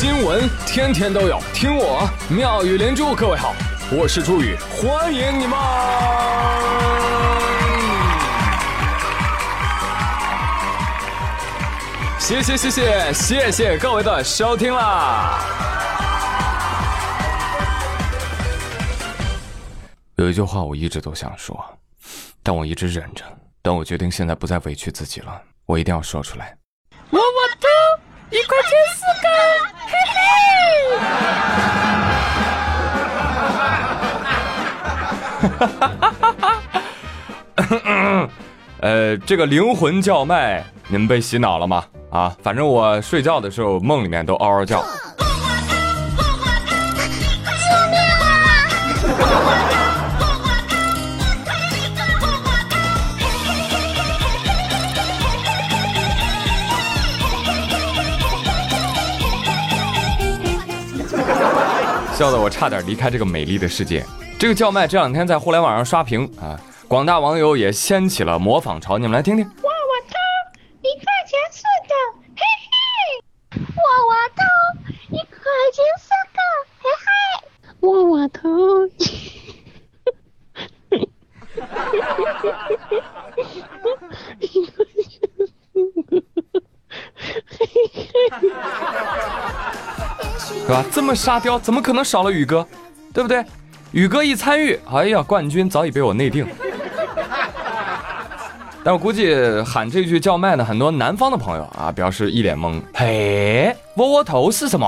新闻天天都有，听我妙语连珠。各位好，我是朱宇，欢迎你们！谢谢谢谢谢谢各位的收听啦！有一句话我一直都想说，但我一直忍着。但我决定现在不再委屈自己了，我一定要说出来。我我偷一块钱四个。呃，这个灵魂叫卖，你们被洗脑了吗？啊，反正我睡觉的时候梦里面都嗷嗷叫。叫得我差点离开这个美丽的世界。这个叫卖这两天在互联网上刷屏啊，广大网友也掀起了模仿潮。你们来听听。哇哇偷一块钱四个，嘿嘿。哇哇偷一块钱四个，嘿嘿。哇哇偷。一块钱四个，嘿嘿。是吧？这么沙雕，怎么可能少了宇哥？对不对？宇哥一参与，哎呀，冠军早已被我内定。但我估计喊这句叫卖的很多南方的朋友啊，表示一脸懵。嘿，窝窝头是什么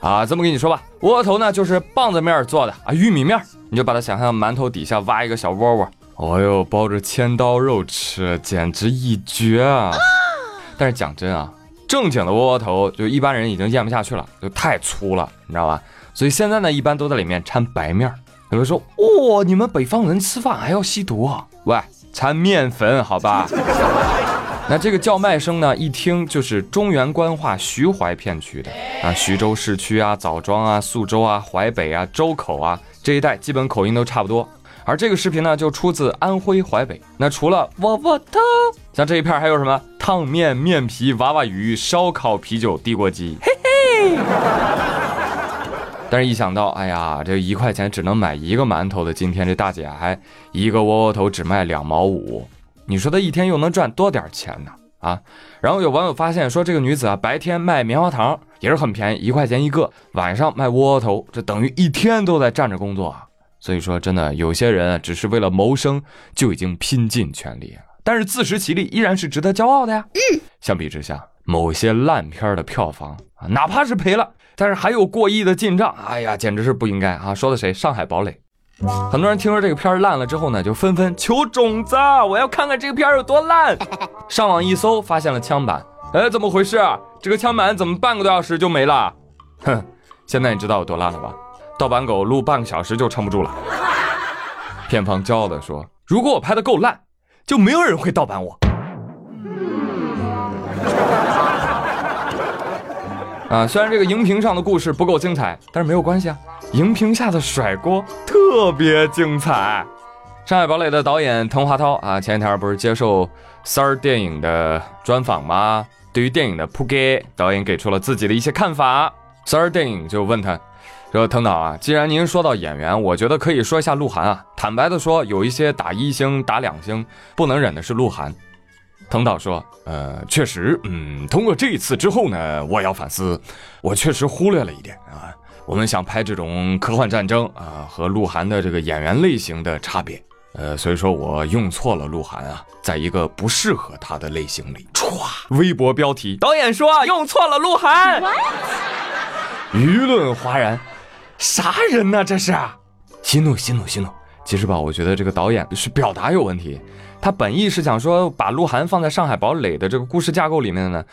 啊？这么跟你说吧，窝窝头呢就是棒子面做的啊，玉米面，你就把它想象馒头底下挖一个小窝窝，哦呦，包着千刀肉吃，简直一绝啊！但是讲真啊。正经的窝窝头，就一般人已经咽不下去了，就太粗了，你知道吧？所以现在呢，一般都在里面掺白面。有人说，哇，你们北方人吃饭还要吸毒啊？喂，掺面粉，好吧？那这个叫卖声呢，一听就是中原官话徐淮片区的啊，徐州市区啊，枣庄啊，宿州啊，淮北啊，周口啊这一带，基本口音都差不多。而这个视频呢，就出自安徽淮北。那除了窝窝头，像这一片还有什么烫面、面皮、娃娃鱼、烧烤、啤酒、地锅鸡，嘿嘿。但是，一想到，哎呀，这一块钱只能买一个馒头的今天，这大姐还一个窝窝头只卖两毛五，你说她一天又能赚多点钱呢？啊！然后有网友发现说，这个女子啊，白天卖棉花糖也是很便宜，一块钱一个；晚上卖窝窝头，这等于一天都在站着工作啊。所以说，真的有些人只是为了谋生就已经拼尽全力了，但是自食其力依然是值得骄傲的呀。嗯，相比之下，某些烂片的票房啊，哪怕是赔了，但是还有过亿的进账，哎呀，简直是不应该啊！说的谁？上海堡垒。很多人听说这个片烂了之后呢，就纷纷求种子，我要看看这个片有多烂。上网一搜，发现了枪版，哎，怎么回事？这个枪版怎么半个多小时就没了？哼，现在你知道有多烂了吧？盗版狗录半个小时就撑不住了，片方骄傲地说：“如果我拍的够烂，就没有人会盗版我。”啊，虽然这个荧屏上的故事不够精彩，但是没有关系啊，荧屏下的甩锅特别精彩。上海堡垒的导演滕华涛啊，前几天不是接受三儿电影的专访吗？对于电影的铺盖，导演给出了自己的一些看法。三儿电影就问他。说腾导啊，既然您说到演员，我觉得可以说一下鹿晗啊。坦白的说，有一些打一星、打两星，不能忍的是鹿晗。腾导说，呃，确实，嗯，通过这一次之后呢，我要反思，我确实忽略了一点啊。我们想拍这种科幻战争啊，和鹿晗的这个演员类型的差别，呃，所以说我用错了鹿晗啊，在一个不适合他的类型里。歘，微博标题，导演说用错了鹿晗，舆论哗然。啥人呢？这是，息怒息怒息怒！其实吧，我觉得这个导演是表达有问题。他本意是想说把鹿晗放在上海堡垒的这个故事架构里面呢，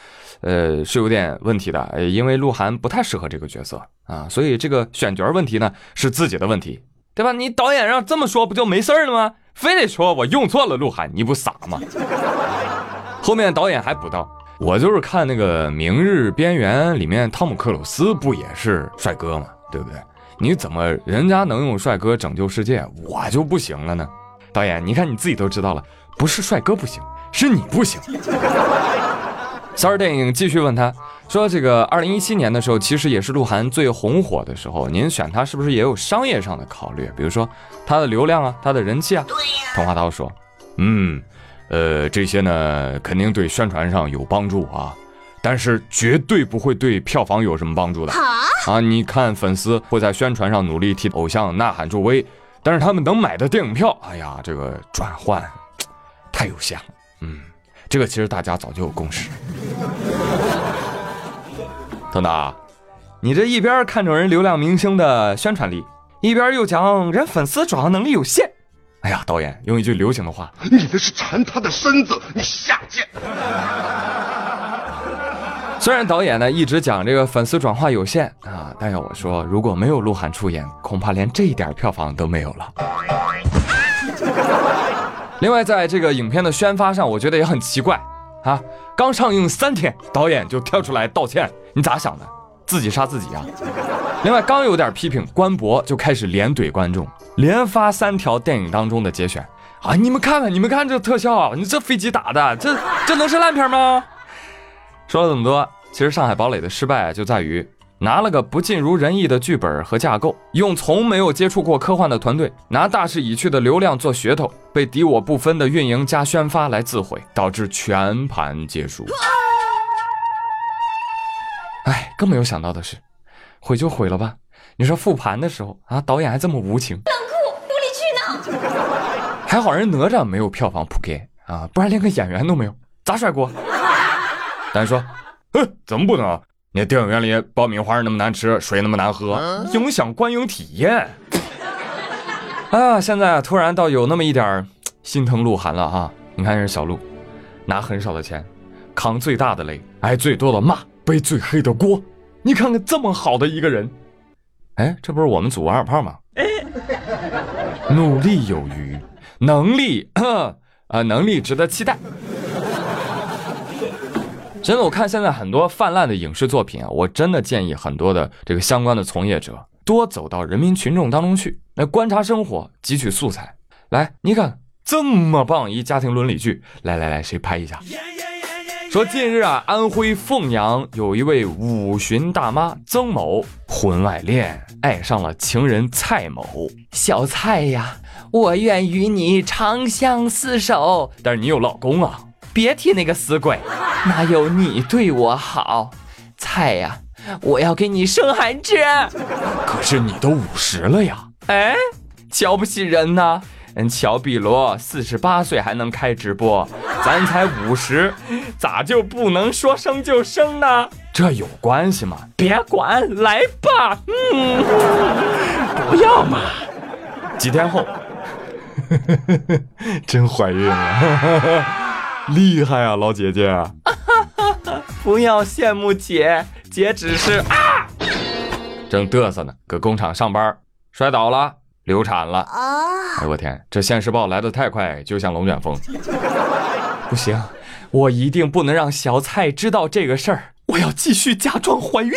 呃，是有点问题的。因为鹿晗不太适合这个角色啊，所以这个选角问题呢是自己的问题，对吧？你导演让这么说不就没事了吗？非得说我用错了鹿晗，你不傻吗？后面导演还补刀，我就是看那个《明日边缘》里面汤姆克鲁斯不也是帅哥吗？对不对？你怎么人家能用帅哥拯救世界，我就不行了呢？导演，你看你自己都知道了，不是帅哥不行，是你不行。三儿电影继续问他说：“这个二零一七年的时候，其实也是鹿晗最红火的时候，您选他是不是也有商业上的考虑？比如说他的流量啊，他的人气啊？”童话涛说：“嗯，呃，这些呢肯定对宣传上有帮助啊，但是绝对不会对票房有什么帮助的。啊，你看粉丝会在宣传上努力替偶像呐喊助威，但是他们能买的电影票，哎呀，这个转换太有限了。嗯。”这个其实大家早就有共识。等等，你这一边看着人流量明星的宣传力，一边又讲人粉丝转化能力有限。哎呀，导演用一句流行的话，你这是馋他的身子，你下贱。虽然导演呢一直讲这个粉丝转化有限啊，但要我说，如果没有鹿晗出演，恐怕连这一点票房都没有了。另外，在这个影片的宣发上，我觉得也很奇怪啊！刚上映三天，导演就跳出来道歉，你咋想的？自己杀自己啊！另外，刚有点批评，官博就开始连怼观众，连发三条电影当中的节选啊！你们看看，你们看这特效，你这飞机打的，这这能是烂片吗？说了这么多，其实《上海堡垒》的失败就在于。拿了个不尽如人意的剧本和架构，用从没有接触过科幻的团队，拿大势已去的流量做噱头，被敌我不分的运营加宣发来自毁，导致全盘皆输。哎，更没有想到的是，毁就毁了吧？你说复盘的时候啊，导演还这么无情，冷酷无理取闹。还好人哪吒没有票房扑街啊，不然连个演员都没有，咋甩锅？但是说，哼，怎么不能？你电影院里爆米花那么难吃，水那么难喝，影响观影体验。啊，现在突然倒有那么一点心疼鹿晗了哈。你看，这小鹿，拿很少的钱，扛最大的雷，挨最多的骂，背最黑的锅。你看看这么好的一个人，哎，这不是我们组王小胖吗？哎，努力有余，能力 啊，能力值得期待。真的，我看现在很多泛滥的影视作品啊，我真的建议很多的这个相关的从业者多走到人民群众当中去，来观察生活，汲取素材。来，你看这么棒一家庭伦理剧，来来来，谁拍一下？说近日啊，安徽凤阳有一位五旬大妈曾某，婚外恋爱上了情人蔡某。小蔡呀，我愿与你长相厮守，但是你有老公啊。别提那个死鬼，哪有你对我好？菜呀，我要给你生孩子。可是你都五十了呀！哎，瞧不起人呐！人乔碧罗四十八岁还能开直播，咱才五十，咋就不能说生就生呢？这有关系吗？别管，来吧。嗯，不要嘛。几天后，真怀孕了。厉害啊，老姐姐！不要羡慕姐，姐只是啊，正嘚瑟呢，搁工厂上班，摔倒了，流产了啊。哎呦我天，这现实报来的太快，就像龙卷风。不行，我一定不能让小蔡知道这个事儿。我要继续假装怀孕，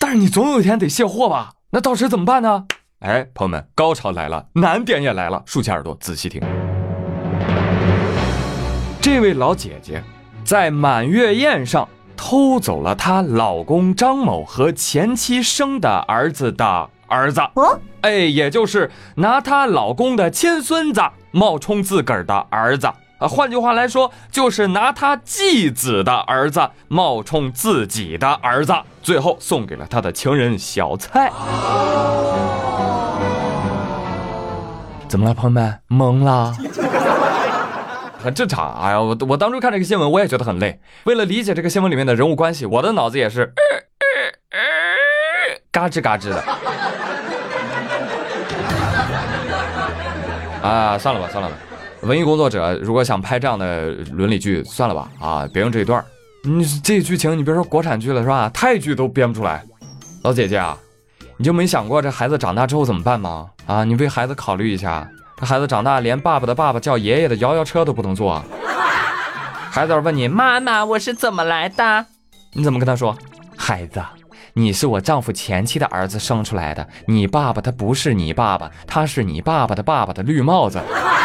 但是你总有一天得卸货吧？那到时怎么办呢？哎，朋友们，高潮来了，难点也来了，竖起耳朵仔细听。这位老姐姐在满月宴上偷走了她老公张某和前妻生的儿子的儿子，哎，也就是拿她老公的亲孙子冒充自个儿的儿子啊。换句话来说，就是拿他继子的儿子冒充自己的儿子，最后送给了他的情人小蔡。怎么了，朋友们？懵了？很正常，哎呀，我我当初看这个新闻，我也觉得很累。为了理解这个新闻里面的人物关系，我的脑子也是嘎吱嘎吱的。啊，算了吧，算了吧。文艺工作者如果想拍这样的伦理剧，算了吧，啊，别用这一段。你这剧情，你别说国产剧了，是吧？泰剧都编不出来。老姐姐啊，你就没想过这孩子长大之后怎么办吗？啊，你为孩子考虑一下。这孩子长大连爸爸的爸爸叫爷爷的摇摇车都不能坐。孩子问你妈妈我是怎么来的？你怎么跟他说？孩子，你是我丈夫前妻的儿子生出来的。你爸爸他不是你爸爸，他是你爸爸的爸爸的绿帽子。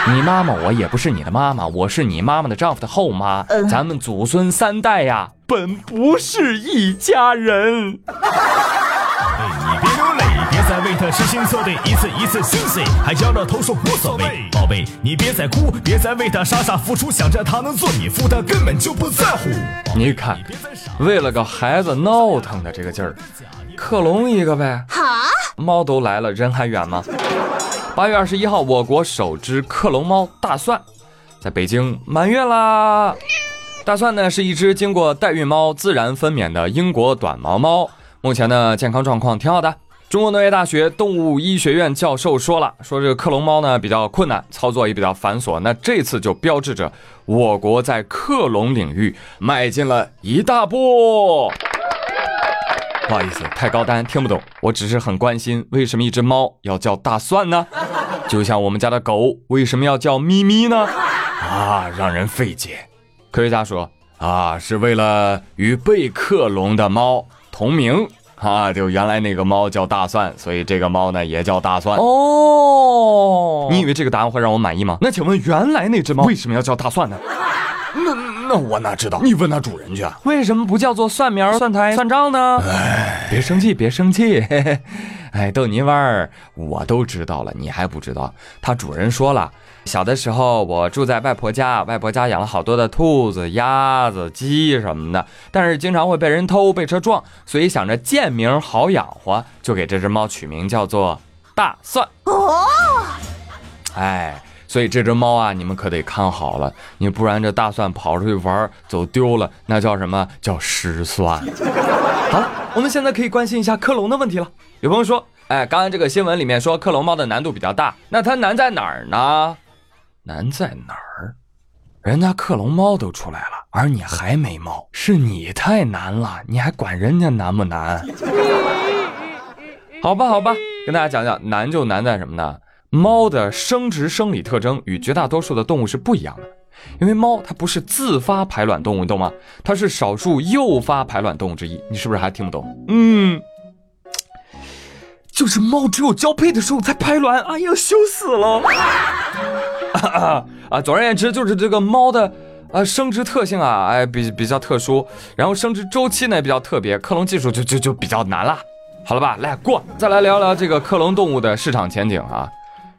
你妈妈我也不是你的妈妈，我是你妈妈的丈夫的后妈。咱们祖孙三代呀。本不是一家人。你别流泪，别再为他痴心错对，一次一次心碎，还摇着头说无所谓。宝贝，你别再哭，别再为他傻傻付出，想着他能做你夫，他根本就不在乎。你看，为了个孩子闹腾的这个劲儿，克隆一个呗。好，猫都来了，人还远吗？八月二十一号，我国首只克隆猫大蒜在北京满月啦。大蒜呢是一只经过代孕猫自然分娩的英国短毛猫，目前呢健康状况挺好的。中国农业大学动物医学院教授说了，说这个克隆猫呢比较困难，操作也比较繁琐。那这次就标志着我国在克隆领域迈进了一大步。不好意思，太高单听不懂，我只是很关心为什么一只猫要叫大蒜呢？就像我们家的狗为什么要叫咪咪呢？啊，让人费解。科学家说啊，是为了与被克隆的猫同名啊，就原来那个猫叫大蒜，所以这个猫呢也叫大蒜。哦，你以为这个答案会让我满意吗？那请问原来那只猫为什么要叫大蒜呢？那那我哪知道？你问它主人去。为什么不叫做蒜苗、蒜苔、蒜账呢？哎，别生气，别生气。嘿嘿哎，逗你玩儿，我都知道了，你还不知道？它主人说了，小的时候我住在外婆家，外婆家养了好多的兔子、鸭子、鸡什么的，但是经常会被人偷、被车撞，所以想着贱名好养活，就给这只猫取名叫做大蒜。哦，哎。所以这只猫啊，你们可得看好了，你不然这大蒜跑出去玩走丢了，那叫什么叫失算？好了，我们现在可以关心一下克隆的问题了。有朋友说，哎，刚才这个新闻里面说克隆猫的难度比较大，那它难在哪儿呢？难在哪儿？人家克隆猫都出来了，而你还没猫，是你太难了，你还管人家难不难？好吧，好吧，跟大家讲讲，难就难在什么呢？猫的生殖生理特征与绝大多数的动物是不一样的，因为猫它不是自发排卵动物，你懂吗？它是少数诱发排卵动物之一。你是不是还听不懂？嗯，就是猫只有交配的时候才排卵。哎呀，羞死了！啊，总而言之，就是这个猫的啊生殖特性啊，哎比比较特殊，然后生殖周期呢也比较特别，克隆技术就就就比较难了。好了吧，来过，再来聊聊这个克隆动物的市场前景啊。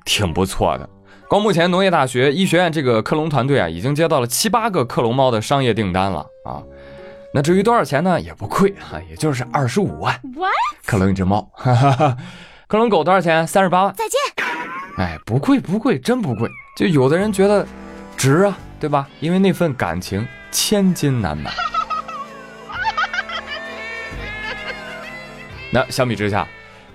挺不错的，光目前农业大学医学院这个克隆团队啊，已经接到了七八个克隆猫的商业订单了啊。那至于多少钱呢？也不贵啊，也就是二十五万。克隆一只猫，哈哈哈。克隆狗多少钱？三十八万。再见。哎，不贵不贵，真不贵。就有的人觉得值啊，对吧？因为那份感情千金难买。那相比之下。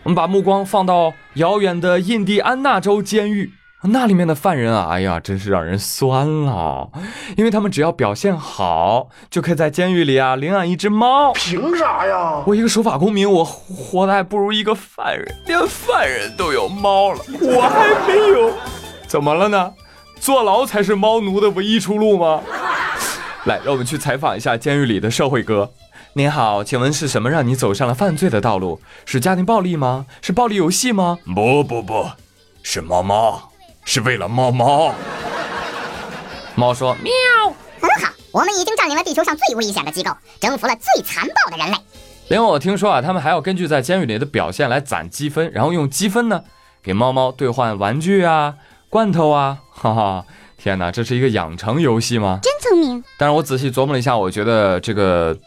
我们把目光放到遥远的印第安纳州监狱，那里面的犯人啊，哎呀，真是让人酸了，因为他们只要表现好，就可以在监狱里啊领养一只猫。凭啥呀？我一个守法公民，我活的还不如一个犯人，连犯人都有猫了，我还没有，怎么了呢？坐牢才是猫奴的唯一出路吗？来，让我们去采访一下监狱里的社会哥。您好，请问是什么让你走上了犯罪的道路？是家庭暴力吗？是暴力游戏吗？不不不，是猫猫，是为了猫猫。猫说：喵。很好，我们已经占领了地球上最危险的机构，征服了最残暴的人类。另外，我听说啊，他们还要根据在监狱里的表现来攒积分，然后用积分呢给猫猫兑换玩具啊、罐头啊。哈哈，天哪，这是一个养成游戏吗？真聪明。但是我仔细琢磨了一下，我觉得这个。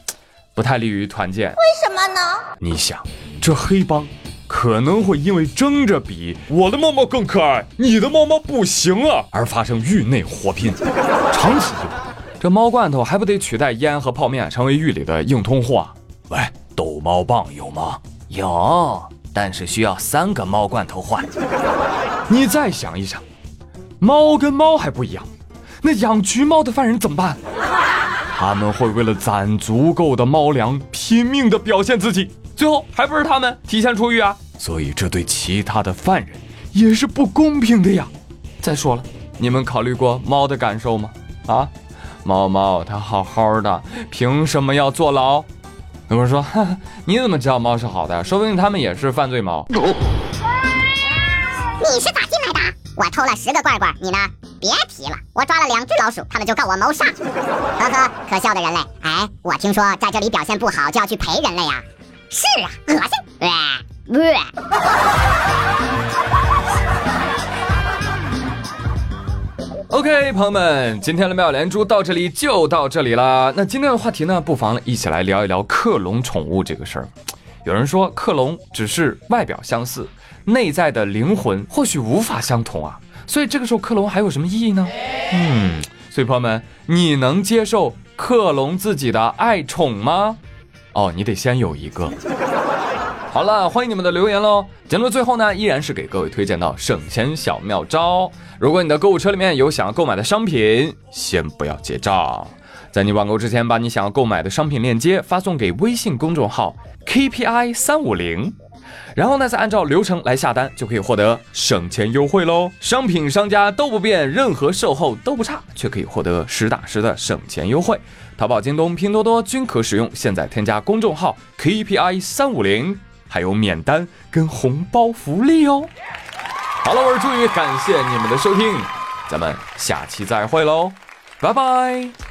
不太利于团建，为什么呢？你想，这黑帮可能会因为争着比我的猫猫更可爱，你的猫猫不行啊，而发生狱内火拼。长此以往，这猫罐头还不得取代烟和泡面，成为狱里的硬通货？喂，逗猫棒有吗？有，但是需要三个猫罐头换。你再想一想，猫跟猫还不一样，那养橘猫的犯人怎么办？他们会为了攒足够的猫粮，拼命的表现自己，最后还不是他们提前出狱啊？所以这对其他的犯人也是不公平的呀。再说了，你们考虑过猫的感受吗？啊，猫猫它好好的，凭什么要坐牢？有人说，你怎么知道猫是好的？说不定他们也是犯罪猫。你是咋进来的？我偷了十个罐罐，你呢？别提了，我抓了两只老鼠，他们就告我谋杀。呵呵，可笑的人类。哎，我听说在这里表现不好就要去陪人类呀。是啊，恶心。喂，喂。OK，朋友们，今天的妙连珠到这里就到这里啦。那今天的话题呢，不妨一起来聊一聊克隆宠物这个事儿。有人说克隆只是外表相似，内在的灵魂或许无法相同啊。所以这个时候克隆还有什么意义呢？嗯，所以朋友们，你能接受克隆自己的爱宠吗？哦，你得先有一个。好了，欢迎你们的留言喽！节目的最后呢，依然是给各位推荐到省钱小妙招。如果你的购物车里面有想要购买的商品，先不要结账，在你网购之前，把你想要购买的商品链接发送给微信公众号 KPI 三五零，然后呢，再按照流程来下单，就可以获得省钱优惠喽。商品商家都不变，任何售后都不差，却可以获得实打实的省钱优惠。淘宝、京东、拼多多均可使用。现在添加公众号 KPI 三五零。还有免单跟红包福利哦！好了，我是朱宇，感谢你们的收听，咱们下期再会喽，拜拜。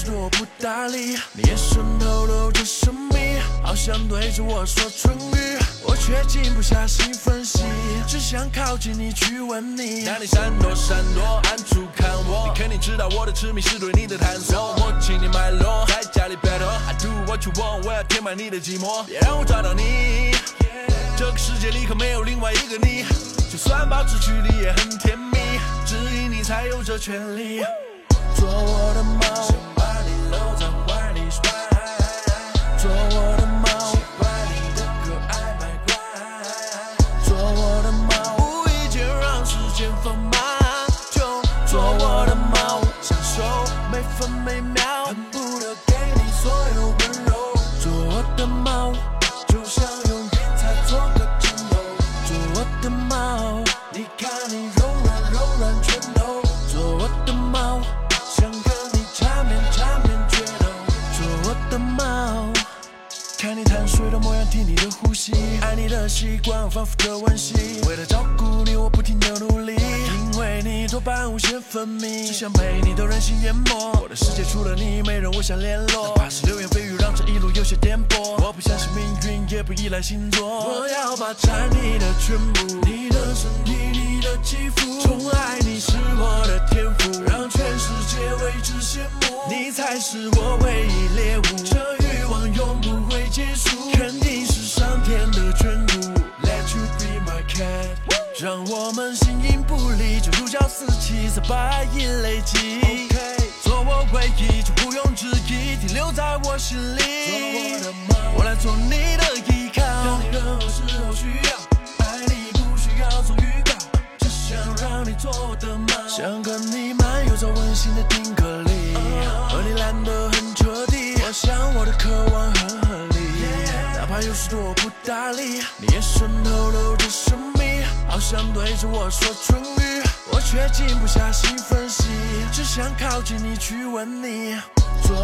哪怕有时多不搭理，你眼神透露着神秘，好像对着我说唇语。我却静不下心分析，只想靠近你去吻你。当你闪躲闪躲，暗处看我，你肯定知道我的痴迷是对你的探索。我请你脉络，在家里 battle，I do what you want，我要填满你的寂寞，别让我抓到你。这个世界里可没有另外一个你，就算保持距离也很甜蜜，只因你才有这权利。做我的猫，听你的呼吸，爱你的习惯反复的温习。为了照顾你，我不停的努力。因为你多巴胺无限分泌，只想陪你到人心淹没。我的世界除了你，没人我想联络。哪怕是流言蜚语，让这一路有些颠簸。我不相信命运，也不依赖星座。我要霸占你的全部，你的身体，你的肌肤。宠爱你是我的天赋，让全世界为之羡慕。你才是我唯一猎物，这欲望永不会结束，肯定是上天的眷顾。Let you be my cat。让我们形影不离，就如胶似漆，在白银累积。做我唯一，就毋庸置疑，停留在我心里。我的梦，我来做你的依靠，让你任何时候需要。爱你不需要做预告，只想让你做我的猫。想跟你漫游在温馨的定格里，和你懒得很。我想我的渴望很合理，哪怕有时多不搭理。你眼神透露着神秘。好像对着我说唇语，我却静不下心分析，只想靠近你去吻你。做